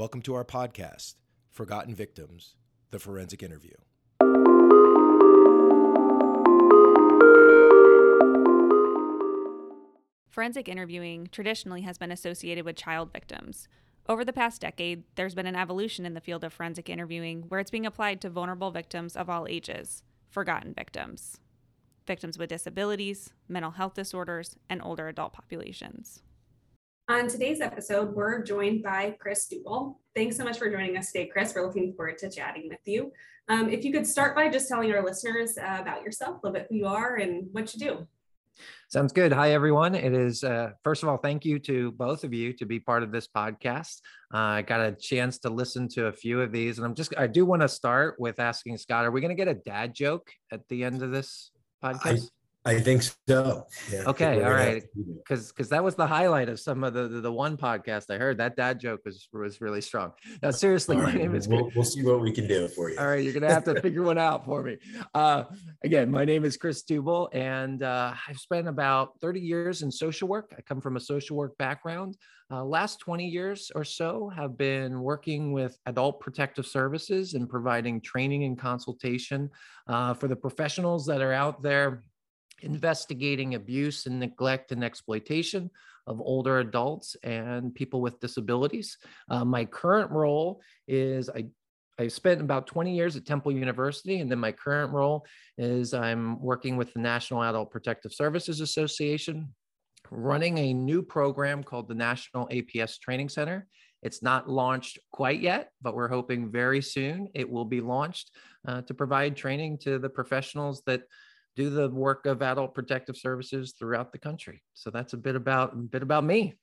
Welcome to our podcast, Forgotten Victims The Forensic Interview. Forensic interviewing traditionally has been associated with child victims. Over the past decade, there's been an evolution in the field of forensic interviewing where it's being applied to vulnerable victims of all ages, forgotten victims, victims with disabilities, mental health disorders, and older adult populations. On today's episode, we're joined by Chris Dubble. Thanks so much for joining us today, Chris. We're looking forward to chatting with you. Um, if you could start by just telling our listeners uh, about yourself, a little bit who you are and what you do. Sounds good. Hi, everyone. It is, uh, first of all, thank you to both of you to be part of this podcast. Uh, I got a chance to listen to a few of these, and I'm just, I do want to start with asking Scott, are we going to get a dad joke at the end of this podcast? I think so. Yeah, okay, all right. Because because that was the highlight of some of the, the, the one podcast I heard. That dad joke was was really strong. Now, seriously, my name is. We'll, we'll, see what we can do for you. All right, you're gonna have to figure one out for me. Uh, again, my name is Chris Dubble, and uh, I've spent about 30 years in social work. I come from a social work background. Uh, last 20 years or so have been working with adult protective services and providing training and consultation uh, for the professionals that are out there investigating abuse and neglect and exploitation of older adults and people with disabilities. Uh, my current role is I I spent about 20 years at Temple University, and then my current role is I'm working with the National Adult Protective Services Association, running a new program called the National APS Training Center. It's not launched quite yet, but we're hoping very soon it will be launched uh, to provide training to the professionals that do the work of adult protective services throughout the country. So that's a bit about a bit about me.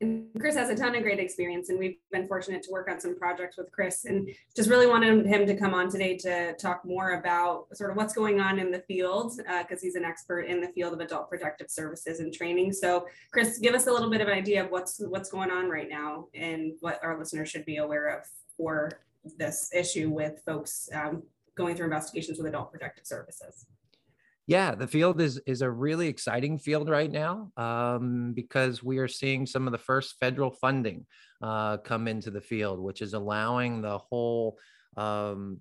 And Chris has a ton of great experience, and we've been fortunate to work on some projects with Chris. And just really wanted him to come on today to talk more about sort of what's going on in the field, because uh, he's an expert in the field of adult protective services and training. So, Chris, give us a little bit of an idea of what's what's going on right now and what our listeners should be aware of for this issue with folks um, going through investigations with adult protective services. Yeah, the field is is a really exciting field right now um, because we are seeing some of the first federal funding uh, come into the field, which is allowing the whole um,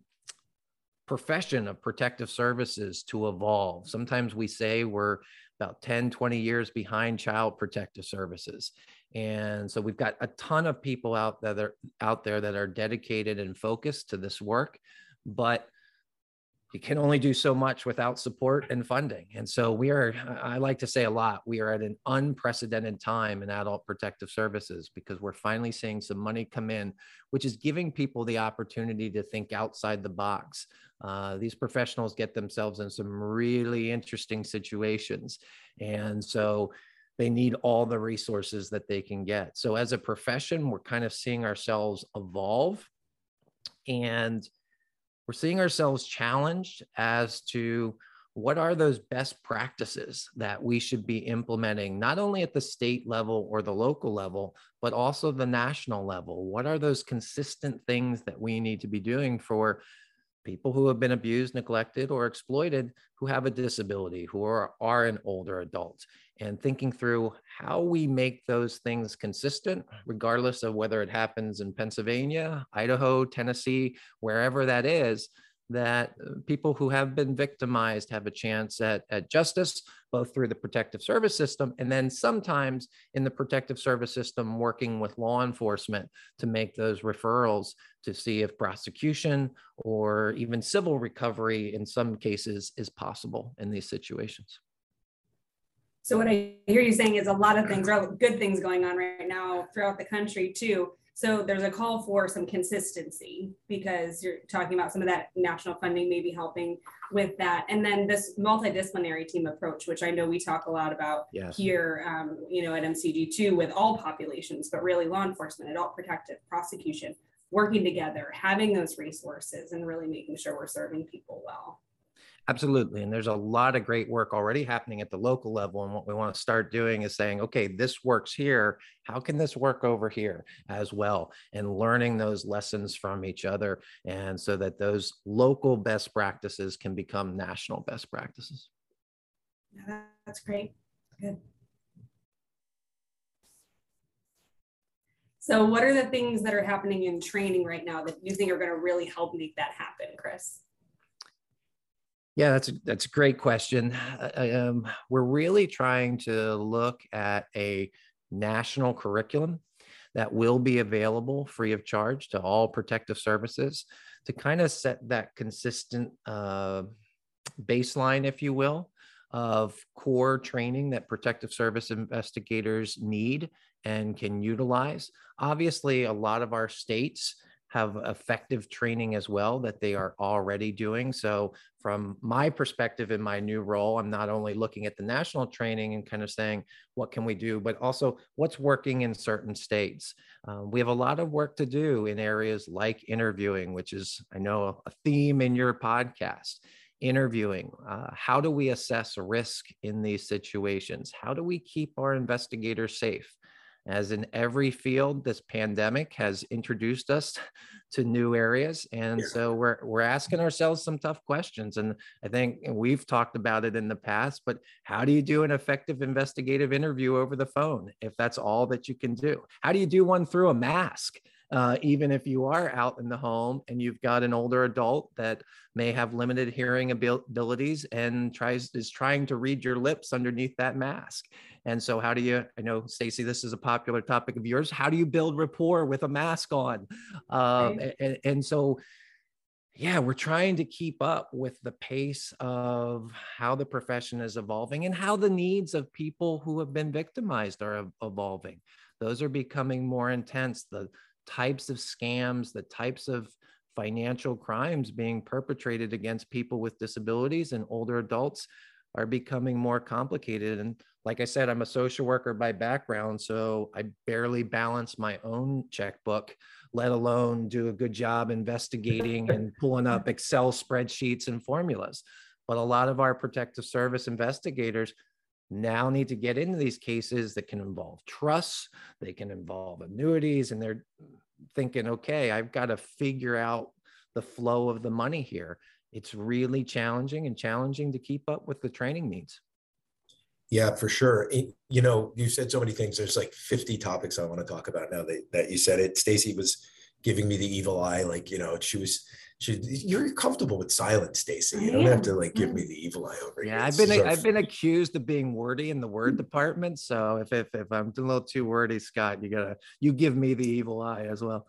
profession of protective services to evolve. Sometimes we say we're about 10, 20 years behind child protective services. And so we've got a ton of people out there out there that are dedicated and focused to this work, but you can only do so much without support and funding. And so we are, I like to say a lot, we are at an unprecedented time in adult protective services because we're finally seeing some money come in, which is giving people the opportunity to think outside the box. Uh, these professionals get themselves in some really interesting situations. And so they need all the resources that they can get. So as a profession, we're kind of seeing ourselves evolve. And we're seeing ourselves challenged as to what are those best practices that we should be implementing, not only at the state level or the local level, but also the national level? What are those consistent things that we need to be doing for people who have been abused, neglected, or exploited who have a disability, who are, are an older adult, and thinking through how we make those things consistent, regardless of whether it happens in Pennsylvania, Idaho, Tennessee, wherever that is, that uh, people who have been victimized have a chance at, at justice, both through the protective service system and then sometimes in the protective service system working with law enforcement to make those referrals to see if prosecution or even civil recovery in some cases is possible in these situations. So what I hear you saying is a lot of things, good things going on right now throughout the country too. So there's a call for some consistency because you're talking about some of that national funding maybe helping with that. And then this multidisciplinary team approach, which I know we talk a lot about yes. here, um, you know, at MCG2 with all populations, but really law enforcement, adult protective, prosecution, working together, having those resources and really making sure we're serving people well. Absolutely. And there's a lot of great work already happening at the local level. And what we want to start doing is saying, okay, this works here. How can this work over here as well? And learning those lessons from each other. And so that those local best practices can become national best practices. Yeah, that's great. Good. So, what are the things that are happening in training right now that you think are going to really help make that happen, Chris? Yeah, that's a, that's a great question. Uh, um, we're really trying to look at a national curriculum that will be available free of charge to all protective services to kind of set that consistent uh, baseline, if you will, of core training that protective service investigators need and can utilize. Obviously, a lot of our states have effective training as well that they are already doing. So, from my perspective in my new role, I'm not only looking at the national training and kind of saying, what can we do, but also what's working in certain states. Um, we have a lot of work to do in areas like interviewing, which is, I know, a theme in your podcast. Interviewing. Uh, how do we assess risk in these situations? How do we keep our investigators safe? As in every field, this pandemic has introduced us to new areas. And yeah. so we're, we're asking ourselves some tough questions. And I think we've talked about it in the past, but how do you do an effective investigative interview over the phone if that's all that you can do? How do you do one through a mask? Uh, even if you are out in the home and you've got an older adult that may have limited hearing abilities and tries is trying to read your lips underneath that mask. And so, how do you? I know, Stacy, this is a popular topic of yours. How do you build rapport with a mask on? Um, right. and, and so, yeah, we're trying to keep up with the pace of how the profession is evolving and how the needs of people who have been victimized are evolving. Those are becoming more intense. The types of scams, the types of financial crimes being perpetrated against people with disabilities and older adults are becoming more complicated. And like I said, I'm a social worker by background, so I barely balance my own checkbook, let alone do a good job investigating and pulling up Excel spreadsheets and formulas. But a lot of our protective service investigators now need to get into these cases that can involve trusts, they can involve annuities, and they're thinking, okay, I've got to figure out the flow of the money here. It's really challenging and challenging to keep up with the training needs. Yeah, for sure. you know, you said so many things. There's like 50 topics I want to talk about now that, that you said it. Stacy was giving me the evil eye, like, you know, she was you're comfortable with silence, Stacy. You don't have to like give me the evil eye over yeah, I've been I've been accused of being wordy in the word department. So if if if I'm a little too wordy, Scott, you gotta you give me the evil eye as well.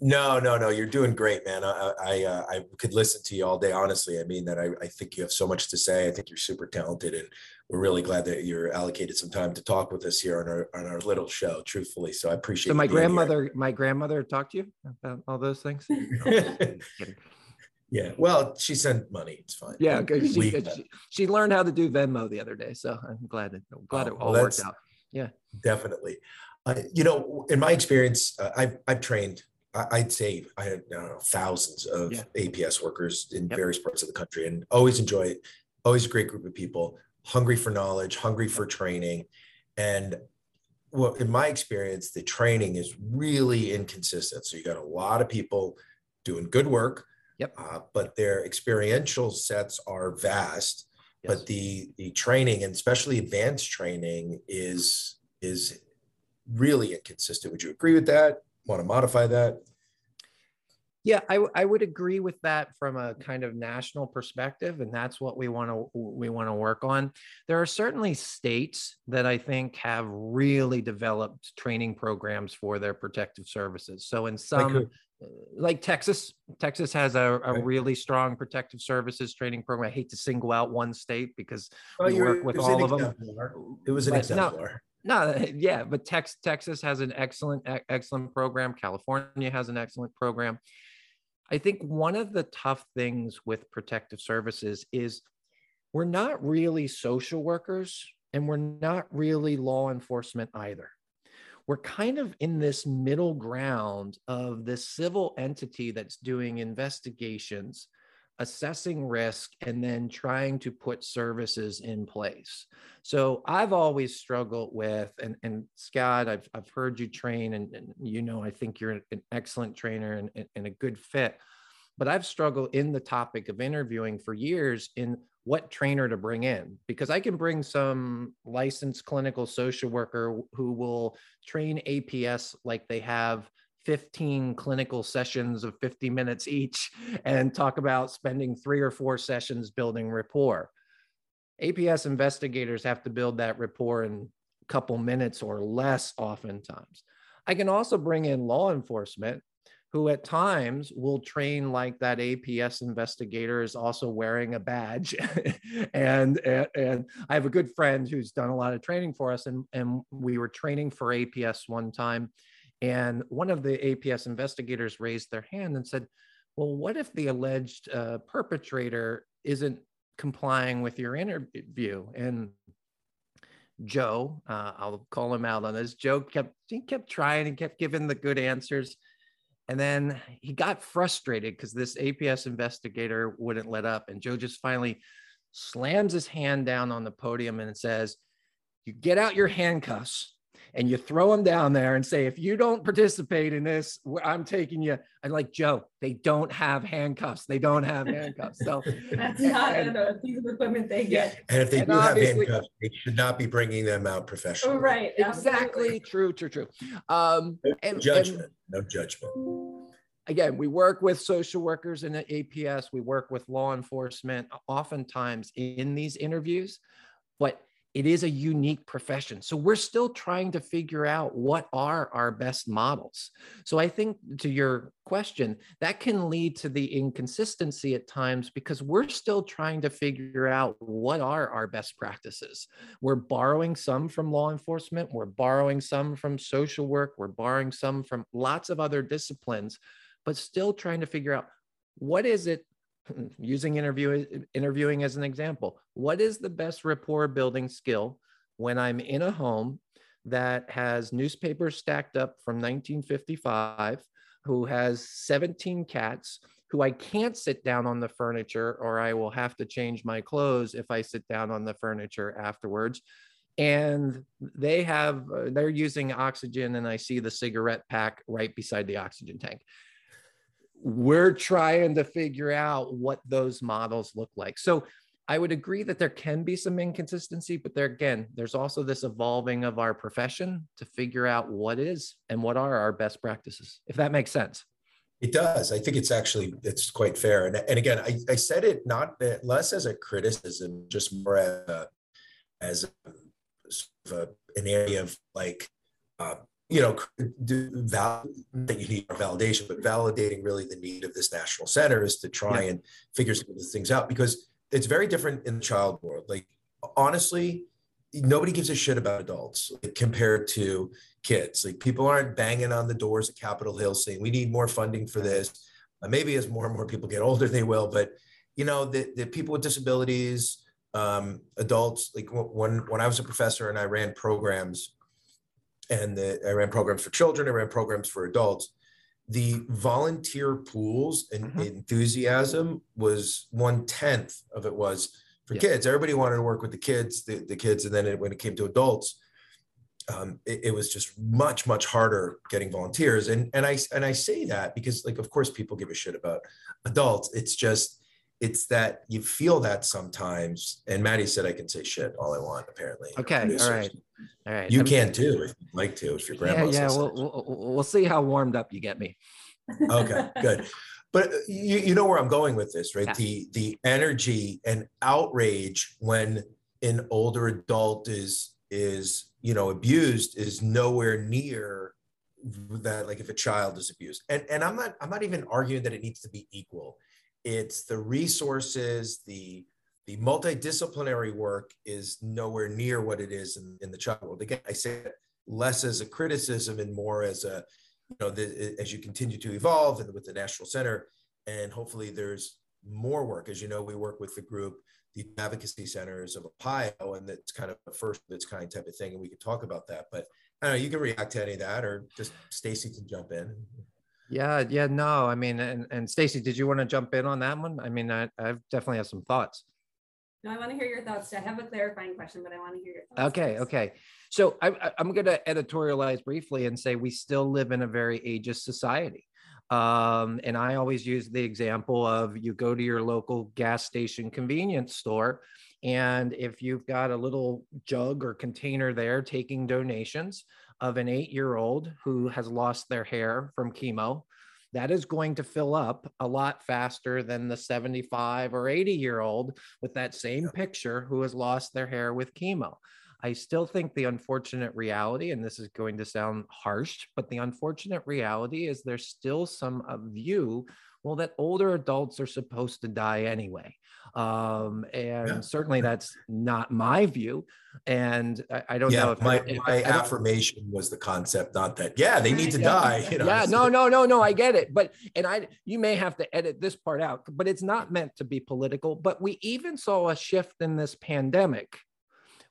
No, no, no. You're doing great, man. I I, uh, I could listen to you all day. Honestly, I mean that. I, I think you have so much to say. I think you're super talented, and we're really glad that you're allocated some time to talk with us here on our on our little show. Truthfully, so I appreciate. So my grandmother, here. my grandmother talked to you about all those things. yeah, well, she sent money. It's fine. Yeah, she, she, she, learned how to do Venmo the other day, so I'm glad it glad oh, it all well, worked out. Yeah, definitely. Uh, you know, in my experience, uh, I've I've trained. I, would say I, I, don't know thousands of yeah. APS workers in yep. various parts of the country, and always enjoy it. Always a great group of people, hungry for knowledge, hungry for training, and well, in my experience, the training is really inconsistent. So you got a lot of people doing good work, yep. Uh, but their experiential sets are vast. Yes. But the the training and especially advanced training is is really inconsistent. Would you agree with that? Want to modify that? Yeah, I, I would agree with that from a kind of national perspective, and that's what we want to we want to work on. There are certainly states that I think have really developed training programs for their protective services. So in some, like, Texas, Texas has a, a really strong protective services training program. I hate to single out one state because oh, we work with all of them. It was an exemplar. No, yeah, but Tex, Texas has an excellent, excellent program. California has an excellent program. I think one of the tough things with protective services is we're not really social workers and we're not really law enforcement either. We're kind of in this middle ground of this civil entity that's doing investigations assessing risk and then trying to put services in place. So I've always struggled with, and, and Scott, I've, I've heard you train, and, and you know, I think you're an excellent trainer and, and a good fit. but I've struggled in the topic of interviewing for years in what trainer to bring in because I can bring some licensed clinical social worker who will train APS like they have 15 clinical sessions of 50 minutes each and talk about spending three or four sessions building rapport. APS investigators have to build that rapport in a couple minutes or less oftentimes. I can also bring in law enforcement who at times will train like that APS investigator is also wearing a badge. and, and, and, I have a good friend who's done a lot of training for us. And, and we were training for APS one time. And one of the APS investigators raised their hand and said, Well, what if the alleged uh, perpetrator isn't complying with your interview? And Joe, uh, I'll call him out on this. Joe kept he kept trying and kept giving the good answers. And then he got frustrated because this APS investigator wouldn't let up. And Joe just finally slams his hand down on the podium and says, You get out your handcuffs and you throw them down there and say, if you don't participate in this, I'm taking you. I'm like, Joe, they don't have handcuffs. They don't have handcuffs. So that's not and, a piece of equipment they get. And if they and do have handcuffs, they should not be bringing them out professionally. Right. Exactly. True, true, true. Um, no and, judgment. And, no judgment again, we work with social workers in the APS, we work with law enforcement oftentimes in these interviews, but it is a unique profession. So we're still trying to figure out what are our best models. So I think to your question, that can lead to the inconsistency at times because we're still trying to figure out what are our best practices. We're borrowing some from law enforcement, we're borrowing some from social work, we're borrowing some from lots of other disciplines, but still trying to figure out what is it using interview, interviewing as an example, what is the best rapport building skill when I'm in a home that has newspapers stacked up from 1955, who has 17 cats, who I can't sit down on the furniture or I will have to change my clothes if I sit down on the furniture afterwards. And they have, they're using oxygen, and I see the cigarette pack right beside the oxygen tank we're trying to figure out what those models look like. So I would agree that there can be some inconsistency, but there again, there's also this evolving of our profession to figure out what is and what are our best practices, if that makes sense. It does. I think it's actually it's quite fair. And, and again, I, I said it not less as a criticism, just more as a, as a, sort of a, an area of like uh, you know, val- that you need validation, but validating really the need of this national center is to try yeah. and figure some of these things out because it's very different in the child world. Like, honestly, nobody gives a shit about adults like, compared to kids. Like, people aren't banging on the doors at Capitol Hill saying, we need more funding for this. Uh, maybe as more and more people get older, they will. But, you know, the, the people with disabilities, um, adults, like when, when I was a professor and I ran programs and the, I ran programs for children, I ran programs for adults. The volunteer pools and mm-hmm. enthusiasm was one tenth of it was for yeah. kids. Everybody wanted to work with the kids, the, the kids, and then it, when it came to adults, um, it, it, was just much much harder getting volunteers. And and I and I say that because like of course people give a shit about adults. It's just it's that you feel that sometimes. And Maddie said I can say shit all I want, apparently. Okay. All right. All right. You I'm, can too if you'd like to, if your grandma. Yeah, yeah. We'll, we'll, we'll see how warmed up you get me. okay, good. But uh, you, you know where I'm going with this, right? Yeah. The the energy and outrage when an older adult is is you know abused is nowhere near that like if a child is abused and and i'm not i'm not even arguing that it needs to be equal it's the resources, the the multidisciplinary work is nowhere near what it is in, in the child world. Again, I say less as a criticism and more as a, you know, the, as you continue to evolve and with the National Center, and hopefully there's more work. As you know, we work with the group, the advocacy centers of Ohio, and that's kind of a first of its kind type of thing. And we could talk about that, but I don't know, you can react to any of that or just Stacy can jump in. Yeah, yeah, no. I mean, and, and Stacy, did you want to jump in on that one? I mean, I, I definitely have some thoughts. No, I want to hear your thoughts. I have a clarifying question, but I want to hear your thoughts. Okay, okay. So I, I'm going to editorialize briefly and say we still live in a very ageist society. Um, and I always use the example of you go to your local gas station convenience store, and if you've got a little jug or container there taking donations of an eight year old who has lost their hair from chemo, that is going to fill up a lot faster than the 75 or 80 year old with that same picture who has lost their hair with chemo. I still think the unfortunate reality, and this is going to sound harsh, but the unfortunate reality is there's still some view, well, that older adults are supposed to die anyway. Um, and yeah. certainly that's not my view. And I, I don't yeah, know if my, if, my affirmation was the concept, not that, yeah, they need to yeah. die. You know? Yeah, no, no, no, no, I get it. But, and I, you may have to edit this part out, but it's not meant to be political. But we even saw a shift in this pandemic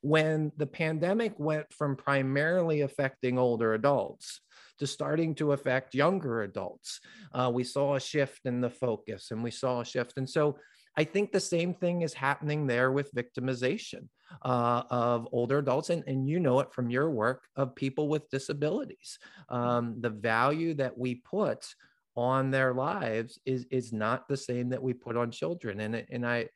when the pandemic went from primarily affecting older adults to starting to affect younger adults. Uh, we saw a shift in the focus and we saw a shift. And so I think the same thing is happening there with victimization uh, of older adults. And, and you know it from your work of people with disabilities. Um, the value that we put on their lives is, is not the same that we put on children. And, and I,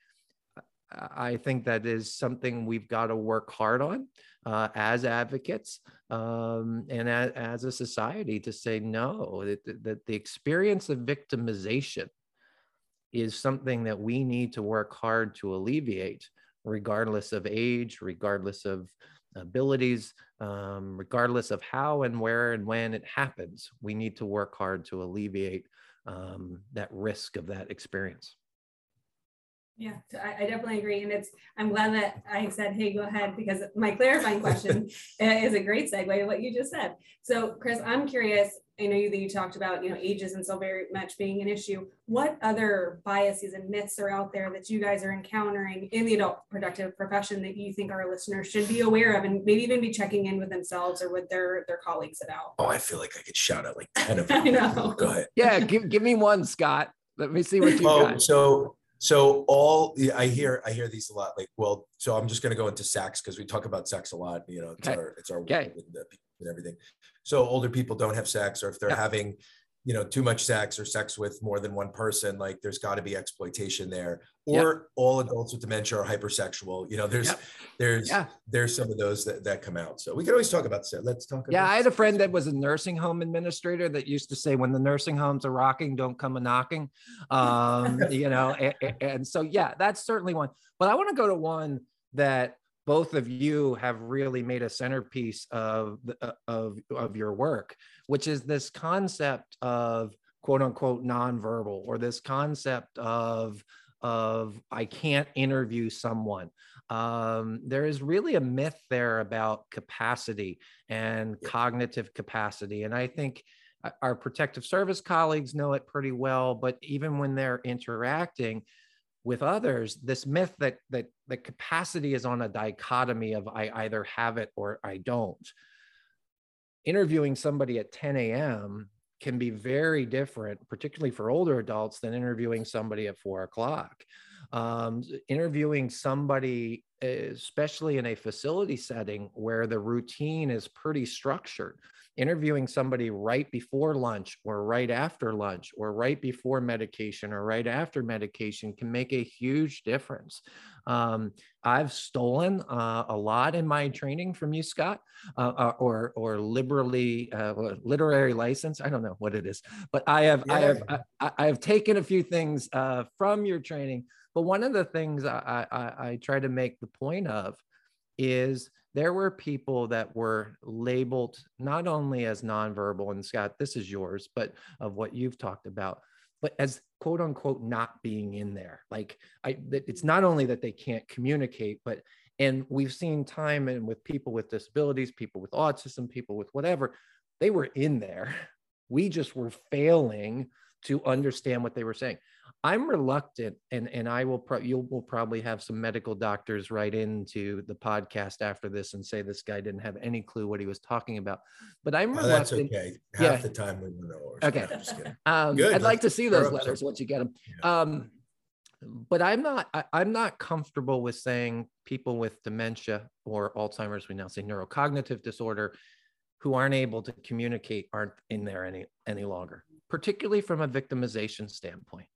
I think that is something we've got to work hard on uh, as advocates um, and as, as, a society to say no, that, that the experience of victimization is something that we need to work hard to alleviate, regardless of age, regardless of abilities, um, regardless of how and where and when it happens. We need to work hard to alleviate um, that risk of that experience. Yeah, I, I, definitely agree. And it's, I'm glad that I said, hey, go ahead, because my clarifying question is a great segue to what you just said. So, Chris, I'm curious. I know that you talked about, you know, ages and so very much being an issue. What other biases and myths are out there that you guys are encountering in the adult protective profession that you think our listeners should be aware of and maybe even be checking in with themselves or with their their colleagues about? Oh, I feel like I could shout out like 10 of them. I know. Go ahead. Yeah, give, give me one, Scott. Let me see what you oh, got. So so all I hear I hear these a lot. Like, well, so I'm just going to go into sex because we talk about sex a lot. You know, it's okay. our it's our okay. and everything. So older people don't have sex, or if they're having you know too much sex or sex with more than one person like there's got to be exploitation there or yep. all adults with dementia are hypersexual you know there's yep. there's yeah. there's some of those that, that come out so we can always talk about that let's talk yeah i had a friend that was a nursing home administrator that used to say when the nursing homes are rocking don't come a knocking um you know and, and so yeah that's certainly one but i want to go to one that both of you have really made a centerpiece of uh, of of your work which is this concept of quote unquote nonverbal or this concept of of I can't interview someone. Um, there is really a myth there about capacity and cognitive capacity, and I think uh, our protective service colleagues know it pretty well. But even when they're interacting with others, this myth that that the capacity is on a dichotomy of I either have it or I don't interviewing somebody at 10 a.m. can be very different, particularly for older adults, than interviewing somebody at four o'clock. Um, interviewing somebody, especially in a facility setting where the routine is pretty structured, interviewing somebody right before lunch or right after lunch or right before medication or right after medication can make a huge difference. Um, I've stolen uh, a lot in my training from you, Scott, uh, uh or or liberally uh, literary license. I don't know what it is, but I have yeah. I have I, I, have taken a few things uh, from your training. But one of the things I, I, I try to make the point of is there were people that were labeled not only as nonverbal, and Scott, this is yours, but of what you've talked about, but as quote unquote not being in there. Like I, it's not only that they can't communicate, but and we've seen time and with people with disabilities, people with autism, people with whatever, they were in there. We just were failing to understand what they were saying. I'm reluctant, and and I will pro- you will probably have some medical doctors write into the podcast after this and say this guy didn't have any clue what he was talking about. But I'm reluctant. Oh, that's okay. Half yeah. the time we don't know. Okay. Um, Good. I'd like to see those letters once you get them. Yeah. Um, but I'm not. I, I'm not comfortable with saying people with dementia or Alzheimer's. We now say neurocognitive disorder, who aren't able to communicate, aren't in there any any longer particularly from a victimization standpoint.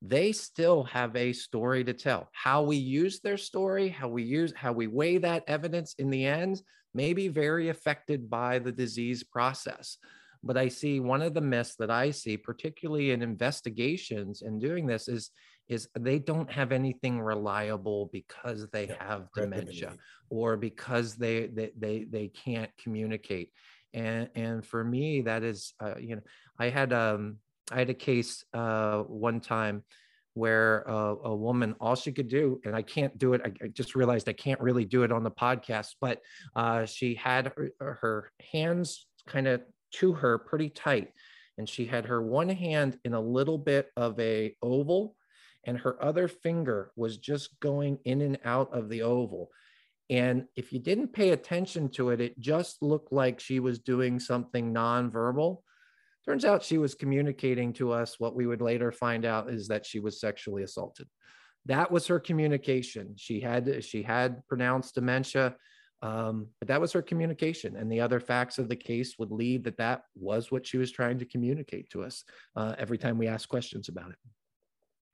They still have a story to tell. How we use their story, how we use, how we weigh that evidence in the end may be very affected by the disease process. But I see one of the myths that I see, particularly in investigations and doing this, is is they don't have anything reliable because they yeah, have dementia or because they, they they they can't communicate and and for me that is uh, you know i had um i had a case uh one time where uh, a woman all she could do and i can't do it I, I, just realized i can't really do it on the podcast but uh, she had her, her hands kind of to her pretty tight and she had her one hand in a little bit of a oval and her other finger was just going in and out of the oval. And if you didn't pay attention to it, it just looked like she was doing something nonverbal. Turns out she was communicating to us what we would later find out is that she was sexually assaulted. That was her communication. She had she had pronounced dementia, um, but that was her communication. And the other facts of the case would lead that that was what she was trying to communicate to us uh, every time we asked questions about it.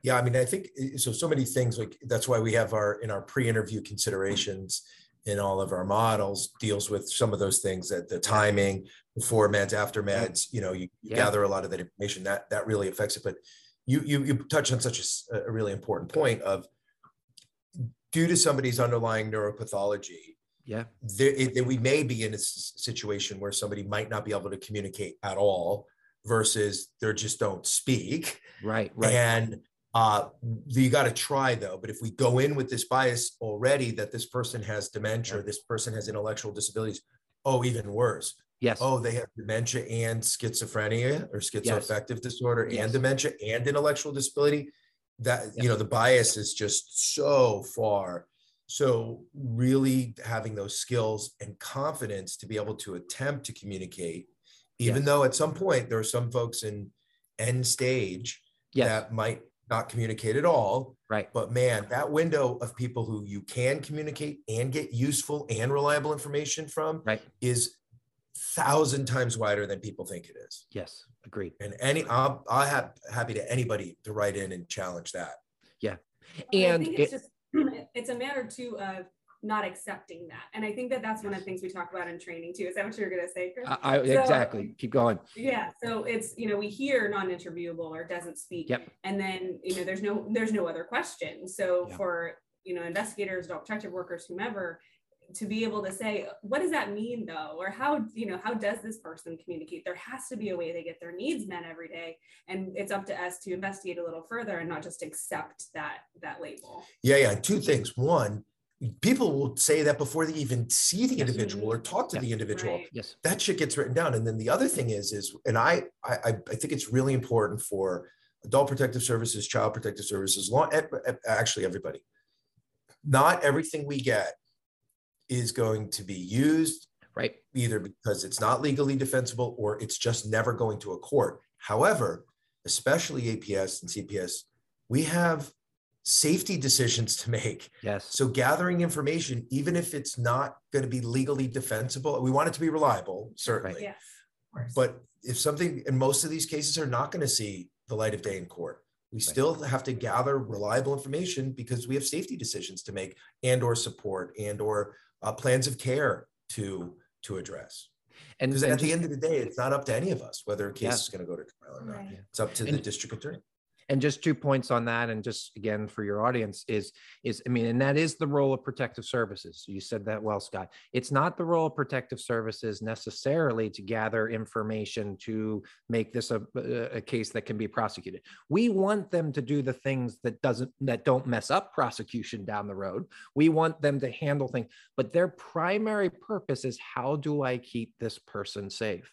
Yeah, I mean, I think eh, so. So many things like that's why we have our in our pre-interview considerations in all of our models deals with some of those things that the timing before meds, after meds. You know, you, you yeah. gather a lot of that information that that really affects it. But you you you touch on such a, a really important point of due to somebody's underlying neuropathology. Yeah, there, it, we may be in a situation where somebody might not be able to communicate at all versus they just don't speak. Right, right. And uh, you got to try though. But if we go in with this bias already that this person has dementia, this person has intellectual disabilities, oh, even worse. Yes. Oh, they have dementia and schizophrenia or schizoaffective yes. disorder yes. and dementia and intellectual disability. That yes. you know, the bias is just so far. So really having those skills and confidence to be able to attempt to communicate, even though at some point there are some folks in end stage that might not communicate at all. Right. But man, that window of people who you can communicate and get useful and reliable information from right. is thousand times wider than people think it is. Yes, agreed. And any, I'll, I'll have happy to anybody to write in and challenge that. Yeah. And it's it, just, it's a matter too of not accepting that. And I think that that's one of the things we talk about in training too. Is that what you're going to say, Chris? I, so, exactly. Um, Keep going. Yeah. So it's, you know, we hear non-interviewable or doesn't speak. Yep. And then, you know, there's no, there's no other question. So yep. for, you know, investigators, adult protective workers, whomever, to be able to say, what does that mean though? Or how, you know, how does this person communicate? There has to be a way they get their needs met every day. And it's up to us to investigate a little further and not just accept that, that label. Yeah. Yeah. Two things. One, people will say that before they even see the individual or talk to the individual. Right. Yes. That shit gets written down. And then the other thing is, is, and I, I, I think it's really important for adult protective services, child protective services, law, actually everybody. Not everything we get is going to be used right either because it's not legally defensible or it's just never going to a court however especially aps and cps we have safety decisions to make. Yes. So gathering information, even if it's not going to be legally defensible, we want it to be reliable, certainly. Right. Yes. But if something, and most of these cases are not going to see the light of day in court, we right. still have to gather reliable information because we have safety decisions to make and or support and or uh, plans of care to to address. And because at just, the end of the day, it's not up to any of us whether a case yeah. is going to go to trial or not. Right. It's up to and, the district attorney and just two points on that and just again for your audience is is i mean and that is the role of protective services. You said that well scott. It's not the role of protective services necessarily to gather information to make this a, a case that can be prosecuted. We want them to do the things that doesn't that don't mess up prosecution down the road. We want them to handle things but their primary purpose is how do i keep this person safe?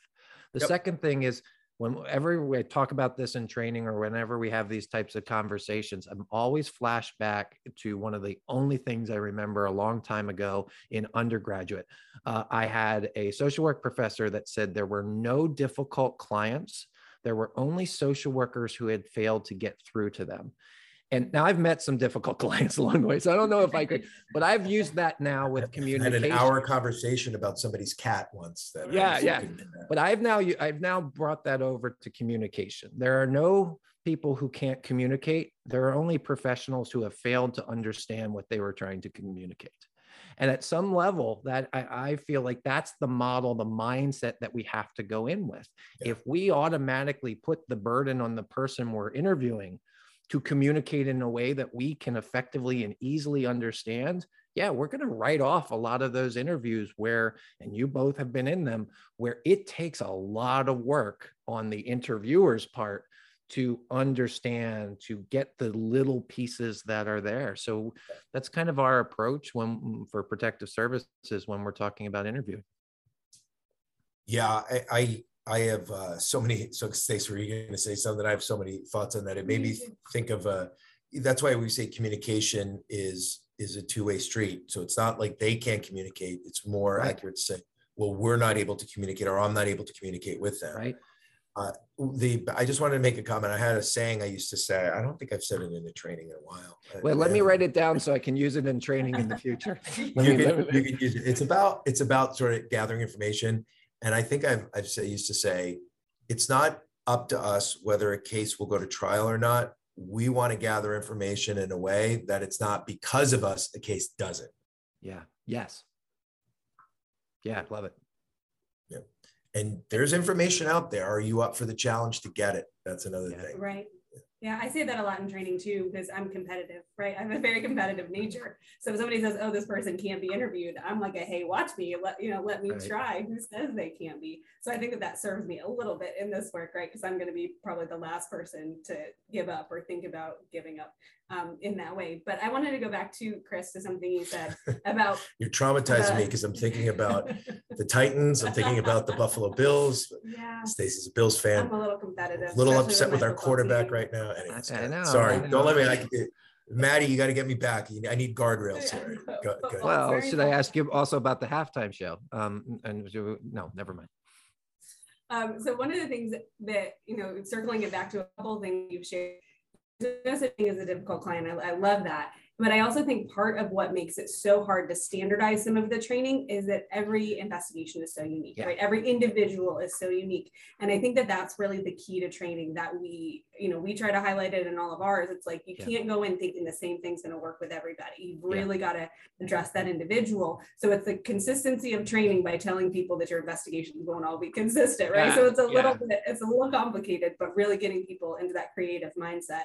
The yep. second thing is whenever we talk about this in training or whenever we have these types of conversations, I'm always flash back to one of the only things I remember a long time ago in undergraduate. Uh, I had a social work professor that said there were no difficult clients. There were only social workers who had failed to get through to them. And now I've met some difficult clients along the way, so I don't know if I could, but I've used that now with I had an hour conversation about somebody's cat once. That Yeah, yeah. But I've now I've now brought that over to communication. There are no people who can't communicate. There are only professionals who have failed to understand what they were trying to communicate. And at some level, that I, I feel like that's the model, the mindset that we have to go in with. Yeah. If we automatically put the burden on the person we're interviewing to communicate in a way that we can effectively and easily understand, yeah, we're going to write off a lot of those interviews where, and you both have been in them, where it takes a lot of work on the interviewer's part to understand, to get the little pieces that are there. So that's kind of our approach when for protective services when we're talking about interview. Yeah, I, I, I have uh, so many. So, Stacey, were you going to say something? I have so many thoughts on that. It made me think of. Uh, that's why we say communication is is a two way street. So it's not like they can't communicate. It's more Right. accurate to say, well, we're not able to communicate, or I'm not able to communicate with them. Right. The I just wanted to make a comment. I had a saying I used to say. I don't think I've said it in the training in a while. Well, let me write it down so I can use it in training in the future. You can, you can use it. It's about it's about sort of gathering information, and I think I've I've say, used to say, it's not up to us whether a case will go to trial or not. We want to gather information in a way that it's not because of us a case doesn't. Yeah. Yes. Yeah. Love it. Yeah. And there's information out there. Are you up for the challenge to get it? That's another Yeah. thing. Right. Yeah, I say that a lot in training too, because I'm competitive, right? I have a very competitive nature. So if somebody says, "Oh, this person can't be interviewed," I'm like, "Hey, watch me. Let you know, let me Right. try." Who says they can't be? So I think that that serves me a little bit in this work, right? Because I'm going to be probably the last person to give up or think about giving up um, in that way. But I wanted to go back to Chris to something you said about You're traumatizing me Uh, because I'm thinking about the Titans. I'm thinking about the Buffalo Bills. yeah, Stacey's a Bills fan. I'm a little competitive. A little upset with my our quarterback team. right now. Anyways, I- I know, sorry, I don't let me. know. I, it- Maddie, you got to get me back. I need guardrails Yeah, here. Go- go- football. Well, should I ask you also about the halftime show? Um, and no, never mind. Um, so one of the things that, that, you know, circling it back to a couple of things you've shared, there's no such thing as a difficult client. I, I love that. But I also think part of what makes it so hard to standardize some of the training is that every investigation is so unique, Yeah. right? Every individual is so unique. And I think that that's really the key to training that we, you know, we try to highlight it in all of ours. It's like you Yeah. can't go in thinking the same thing's going to work with everybody. You've Yeah. really got to address that individual. So it's the consistency of training by telling people that your investigation won't all be consistent, right? so it's a little bit, it's a little complicated, but really getting people into that creative mindset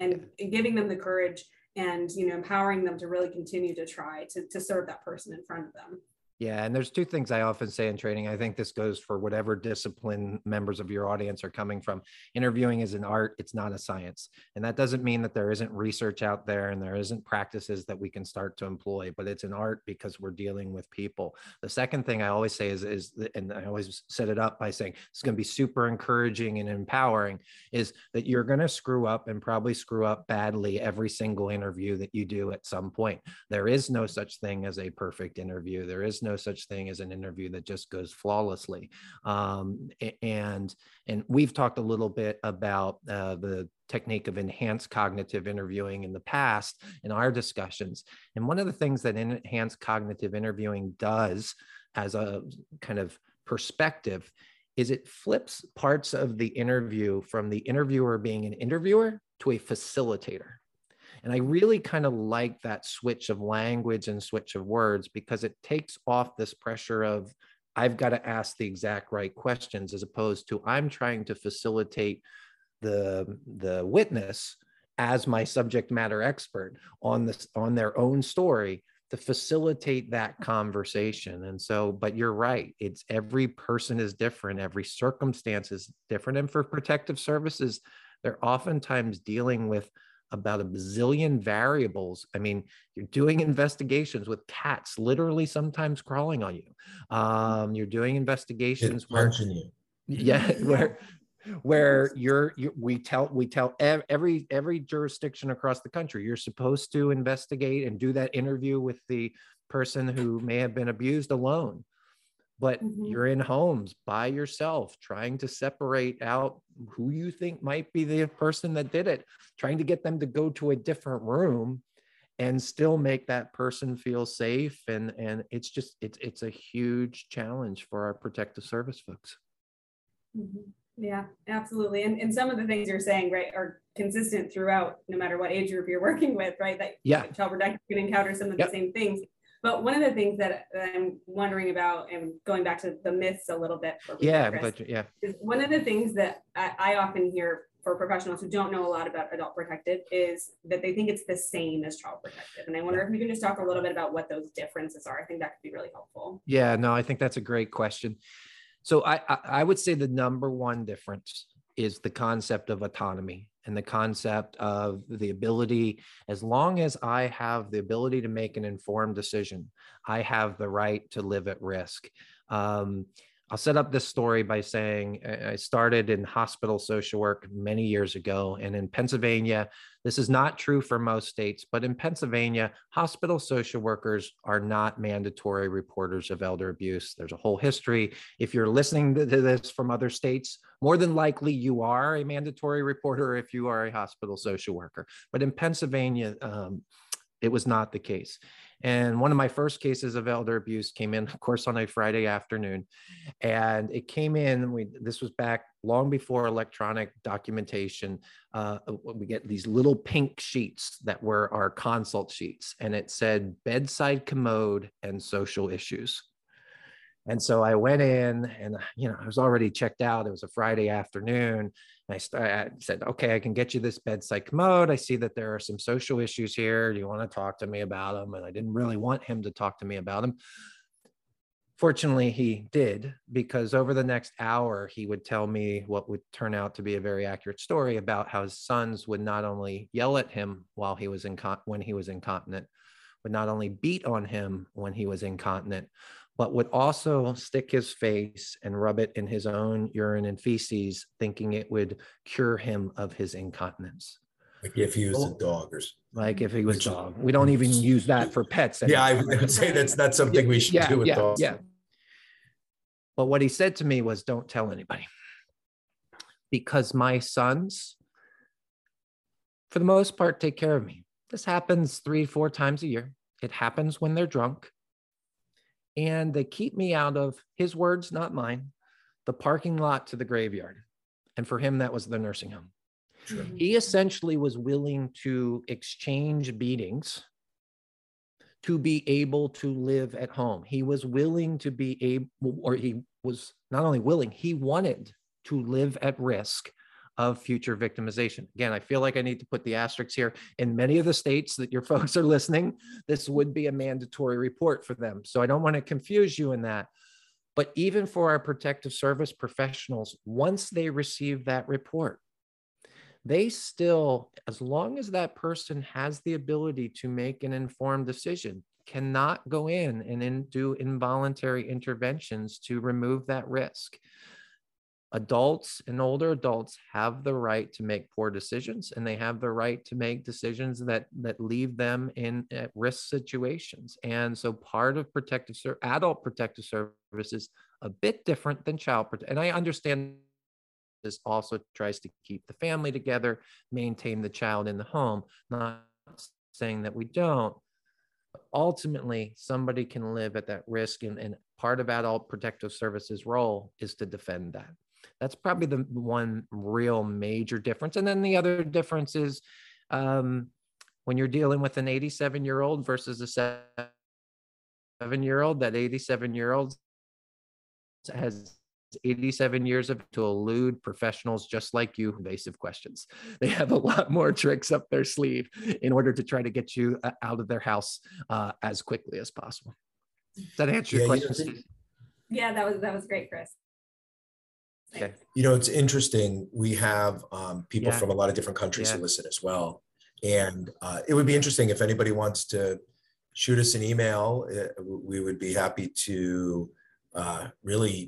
and giving them the courage and you know empowering them to really continue to try to, to serve that person in front of them. Yeah, and there's two things I often say in training. I think this goes for whatever discipline members of your audience are coming from. Interviewing is an art, it's not a science. And that doesn't mean that there isn't research out there and there isn't practices that we can start to employ, but it's an art because we're dealing with people. The second thing I always say is, is and I always set it up by saying it's going to be super encouraging and empowering, is that you're going to screw up and probably screw up badly every single interview that you do at some point. There is no such thing as a perfect interview. There is no such thing as an interview that just goes flawlessly. Um, and and we've talked a little bit about uh, the technique of enhanced cognitive interviewing in the past in our discussions. And one of the things that enhanced cognitive interviewing does as a kind of perspective is it flips parts of the interview from the interviewer being an interviewer to a facilitator. And I really kind of like that switch of language and switch of words because it takes off this pressure of I've got to ask the exact right questions as opposed to I'm trying to facilitate the the witness as my subject matter expert on this on their own story to facilitate that conversation. And so but you're right it's every person is different every circumstance is different. And for protective services they're oftentimes dealing with about a bazillion variables. I mean, you're doing investigations with cats literally sometimes crawling on you. Um, you're doing investigations It's where, you. yeah, where where you're, you we tell we tell ev- every every jurisdiction across the country you're supposed to investigate and do that interview with the person who may have been abused alone but Mhm. you're in homes by yourself trying to separate out who you think might be the person that did it trying to get them to go to a different room and still make that person feel safe and and it's just it's it's a huge challenge for our protective service folks Mhm. Yeah, absolutely. And, and some of the things you're saying, right, are consistent throughout, no matter what age group you're working with, right? That Yeah. child protector can encounter some of Yep. the same things. But one of the things that I'm wondering about, and going back to the myths a little bit. for yeah but yeah is one of the things that I, I often hear for professionals who don't know a lot about adult protective is that they think it's the same as child protective. And I wonder if we can just talk a little bit about what those differences are. I think that could be really helpful. Yeah, no, I think that's a great question. So I, I, I would say the number one difference is the concept of autonomy and the concept of the ability, as long as I have the ability to make an informed decision, I have the right to live at risk. Um, I'll set up this story by saying I started in hospital social work many years ago. And in Pennsylvania, this is not true for most states, but in Pennsylvania, hospital social workers are not mandatory reporters of elder abuse. There's a whole history. If you're listening to this from other states, more than likely you are a mandatory reporter if you are a hospital social worker. But in Pennsylvania, um, it was not the case. And one of my first cases of elder abuse came in, of course, on a Friday afternoon. And it came in, we, this was back long before electronic documentation. Uh, we get these little pink sheets that were our consult sheets, and it said bedside commode and social issues. And so I went in and, you know, I was already checked out. It was a Friday afternoon. I, I said, okay, I can get you this bedside commode. I see that there are some social issues here. Do you want to talk to me about them? And I didn't really want him to talk to me about them. Fortunately, he did because over the next hour, he would tell me what would turn out to be a very accurate story about how his sons would not only yell at him while he was incon- when he was incontinent, would not only beat on him when he was incontinent, but would also stick his face and rub it in his own urine and feces, thinking it would cure him of his incontinence. Like if he was a dog or. Like if he was Which- dog. We don't even use that for pets. Yeah, I would say that's not something we should yeah, do with yeah, dogs. Yeah. But what he said to me was, don't tell anybody. Because my sons, for the most part, take care of me. This happens three, four times a year. It happens when they're drunk. And they keep me out of his words, not mine, the parking lot to the graveyard. And for him, that was the nursing home. Sure. Mm-hmm. He essentially was willing to exchange beatings to be able to live at home. He was willing to be able, or he was not only willing, he wanted to live at risk of future victimization. Again, I feel like I need to put the asterisks here. In many of the states that your folks are listening, this would be a mandatory report for them. So I don't want to confuse you in that. But even for our protective service professionals, once they receive that report, they still, as long as that person has the ability to make an informed decision, cannot go in and in, do involuntary interventions to remove that risk. Adults and older adults have the right to make poor decisions and they have the right to make decisions that that leave them in at risk situations. And so part of protective adult protective services a bit different than child protect. And I understand this also tries to keep the family together, maintain the child in the home. Not saying that we don't. But ultimately, somebody can live at that risk, and, and part of adult protective services role is to defend that. That's probably the one real major difference. And then the other difference is um, when you're dealing with an 87 year old versus a seven year old, that 87 year old has 87 years of to elude professionals just like you invasive questions they have a lot more tricks up their sleeve in order to try to get you uh, out of their house uh, as quickly as possible does that answer your Yeah, question think- Yeah, that was, that was great, Chris. Okay You know, it's interesting. We have um, people Yeah. from a lot of different countries who listen as well. And uh, it would be interesting if anybody wants to shoot us an email. uh, We would be happy to uh, really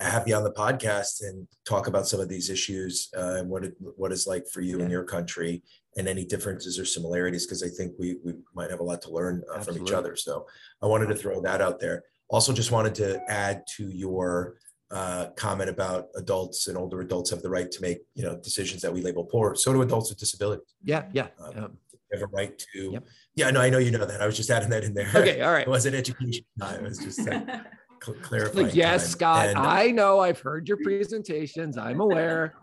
have you on the podcast and talk about some of these issues uh, and what it what it's like for you in your country and any differences or similarities because I think we we might have a lot to learn uh, from each other. So I wanted to throw that out there. also just wanted to add to your uh, comment about adults and older adults have the right to make you know decisions that we label poor. So do adults with disabilities. Yeah, yeah. Um, um, have a right to. Yep. Yeah, no, I know you know that. I was just adding that in there. okay, all right. It wasn't education. time, It was just uh, cl- clarifying. Yes, time. Scott, And I know. I've heard your presentations. I'm aware.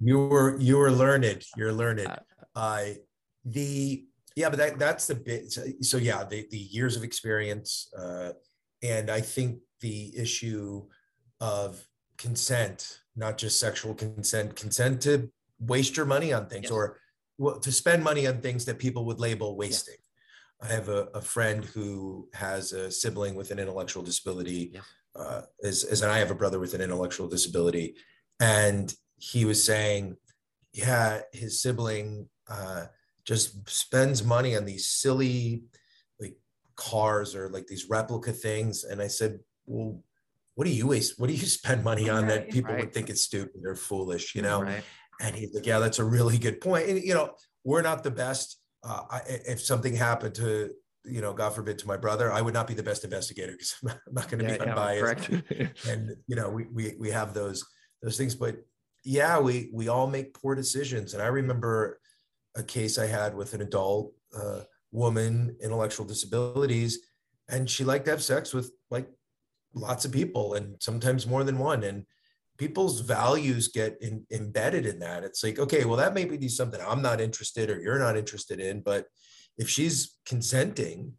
you were you were learned. You're learned. I Uh, the yeah, but that that's the bit. So, so yeah, the the years of experience, uh, and I think the issue of consent, not just sexual consent, consent to waste your money on things Yes. or well, to spend money on things that people would label wasting. I have a, a friend who has a sibling with an intellectual disability, Yes. uh, as, as I have a brother with an intellectual disability. And he was saying, yeah, his sibling uh, just spends money on these silly like cars or like these replica things. And I said, well, what do you waste? What do you spend money on that people Right. would think is stupid or foolish, you know? Right. And he's like, yeah, that's a really good point. And, you know, we're not the best. Uh, I, if something happened to, you know, God forbid to my brother, I would not be the best investigator because I'm not going to Yeah, be unbiased. correct. And, you know, we, we, we have those, those things, but yeah, we, we all make poor decisions. And I remember a case I had with an adult uh, woman, intellectual disabilities, and she liked to have sex with like lots of people and sometimes more than one. And people's values get in, embedded in that. It's like, okay, well, that may be something I'm not interested or you're not interested in, but if she's consenting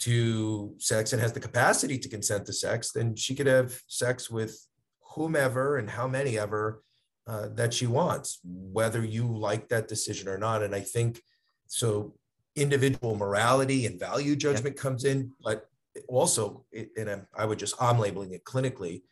to sex and has the capacity to consent to sex, then she could have sex with whomever and how many ever uh, that she wants, whether you like that decision or not. And I think so. Individual morality and value judgment comes in, but also, it- and I'm, would just I'm labeling it clinically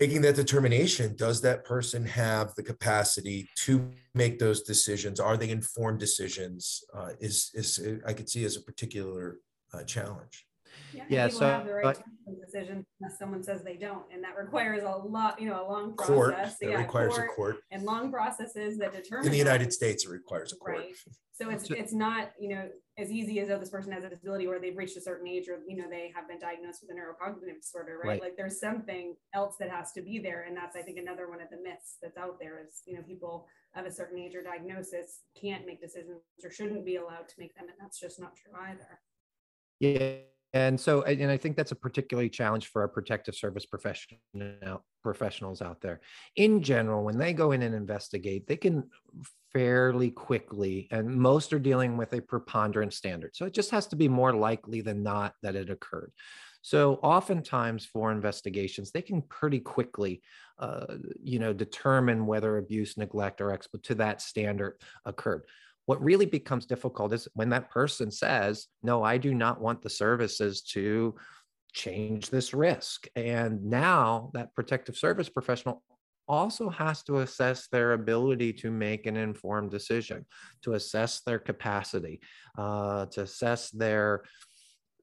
making that determination does that person have the capacity to make those decisions? Are they informed decisions? Uh, is is i could see as a particular uh, challenge. And Yeah, so, have the right but- to decision unless someone says they don't, and that requires a lot, you know, a long process. court process. it yeah, requires court, a court and long processes that determine in the united states it requires a court Right. So it's it's not you know as easy as oh this person has a disability or they've reached a certain age or you know they have been diagnosed with a neurocognitive disorder, right? Right. Like there's something else that has to be there, and that's I think another one of the myths that's out there is you know people of a certain age or diagnosis can't make decisions or shouldn't be allowed to make them, and that's just not true either. Yeah. And so, and I think that's a particularly challenge for our protective service professional professionals out there. In general, when they go in and investigate, they can fairly quickly, and most are dealing with a preponderance standard. So it just has to be more likely than not that it occurred. So oftentimes for investigations, they can pretty quickly, uh, you know, determine whether abuse, neglect, or to that standard occurred. What really becomes difficult is when that person says, No, I do not want the services to change this risk. And now that protective service professional also has to assess their ability to make an informed decision, to assess their capacity, uh, to assess their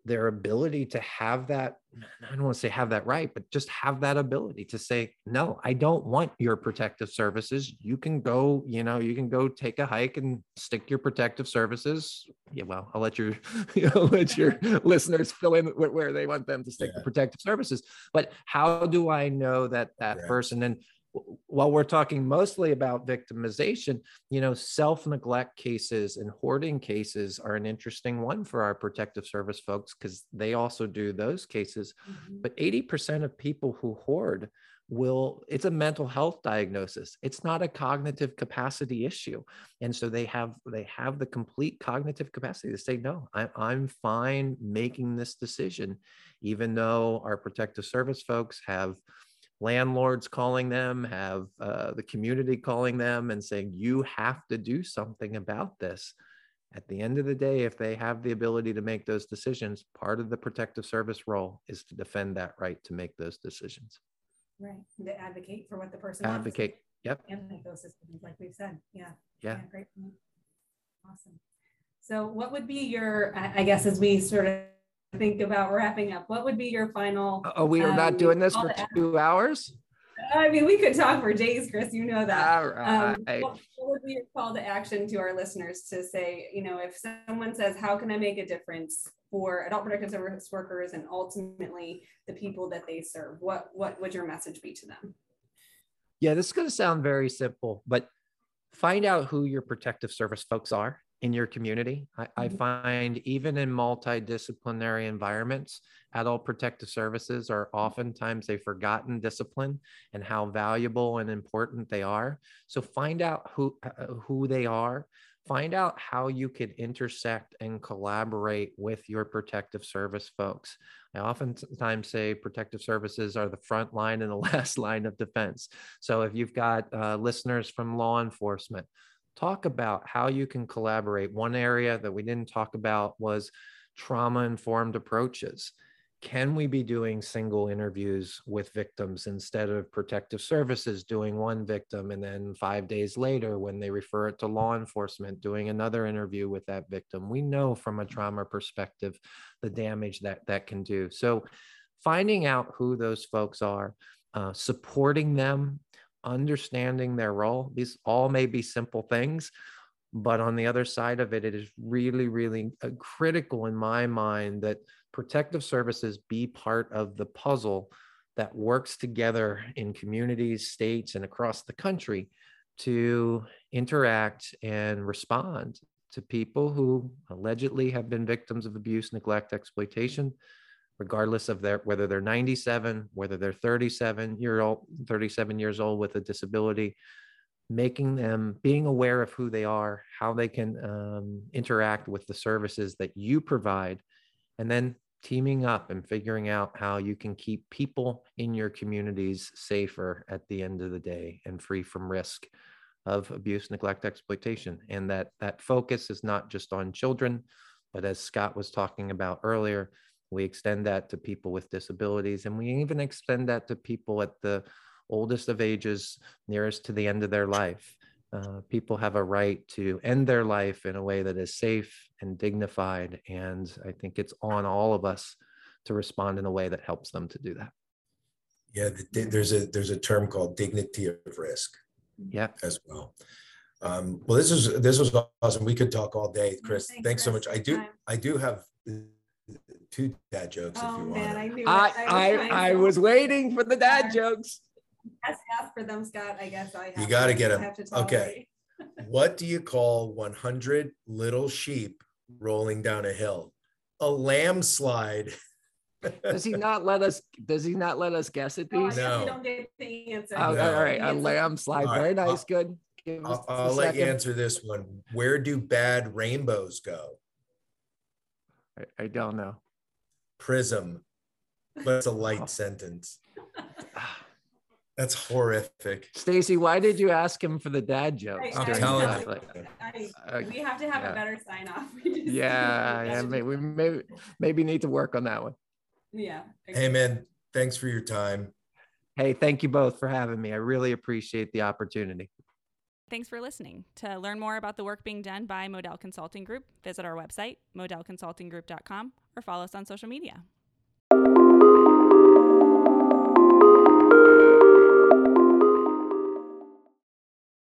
their ability to have that i don't want to say have that right but just have that ability to say no i don't want your protective services. You can go you know you can go take a hike and stick your protective services. Yeah well i'll let your you know let your listeners fill in where, they want them to stick the protective services. But how do i know that that Correct. person and while we're talking mostly about victimization you know self neglect cases and hoarding cases are an interesting one for our protective service folks because they also do those cases. Mm-hmm. But 80% of people who hoard will it's a mental health diagnosis. It's not a cognitive capacity issue. And so they have they have the complete cognitive capacity to say no I, i'm fine making this decision even though our protective service folks have landlords calling them, have uh, the community calling them and saying, you have to do something about this. At the end of the day, if they have the ability to make those decisions, part of the protective service role is to defend that right to make those decisions. Right. To advocate for what the person wants. Advocate. Yep. and make those decisions like we've said. Yeah. Yeah. Great. Awesome. So what would be your, I guess, as we sort of think about wrapping up, what would be your final? Oh, we are not Um, doing this for two hours? I mean, we could talk for days, Chris, you know that. All Um, what what would be your call to action to our listeners to say, you know, if someone says, how can I make a difference for adult protective service workers and ultimately the people that they serve? What what would your message be to them? Yeah, this is going to sound very simple, but find out who your protective service folks are in your community. I, I, mm-hmm. find even in multidisciplinary environments, adult protective services are oftentimes a forgotten discipline and how valuable and important they are. So find out who uh, who they are. Find out how you could intersect and collaborate with your protective service folks. I oftentimes say protective services are the front line and the last line of defense. So if you've got uh, listeners from law enforcement, talk about how you can collaborate. One area that we didn't talk about was trauma informed approaches. Can we be doing single interviews with victims instead of protective services doing one victim and then five days later, when they refer it to law enforcement, doing another interview with that victim? We know from a trauma perspective the damage that that can do. So, finding out who those folks are, uh, supporting them understanding their role. These all may be simple things, but on the other side of it, it is really, really uh, critical in my mind that protective services be part of the puzzle that works together in communities, states, and across the country to interact and respond to people who allegedly have been victims of abuse, neglect, exploitation, regardless of their whether they're 97 whether they're 37 year old 37 years old with a disability making them being aware of who they are how they can um, interact with the services that you provide and then teaming up and figuring out how you can keep people in your communities safer at the end of the day and free from risk of abuse neglect exploitation. And that that focus is not just on children but as scott was talking about earlier we extend that to people with disabilities, and we even extend that to people at the oldest of ages, nearest to the end of their life. Uh, people have a right to end their life in a way that is safe and dignified. And I think it's on all of us to respond in a way that helps them to do that. Yeah, there's a there's a term called dignity of risk. Yeah, as well. Um, well, this is this was awesome. We could talk all day, Chris. Thanks, Thanks so much. I do I do have two dad jokes oh, if you man, want. I knew I, I, I, I was waiting for the dad jokes. Ask, ask for them, Scott. I guess I You got to get them. Okay. what do you call 100 little sheep rolling down a hill? A landslide. does he not let us? Does he not let us guess it? Oh, these? No, no. don't get the answer. Oh, no. All right, a landslide. Right. Very nice. I'll, good. I'll, I'll let you answer this one. Where do bad rainbows go? I, I don't know. Prism, but it's a light oh. sentence. That's horrific. Stacy, why did you ask him for the dad joke? I'm telling you. I, uh, we have to have yeah. a better sign off. yeah, yeah. Maybe, we maybe maybe need to work on that one. Yeah. Hey man, thanks for your time. Hey, thank you both for having me. I really appreciate the opportunity. Thanks for listening. To learn more about the work being done by Modell Consulting Group, visit our website, modellconsultinggroup.com, or follow us on social media.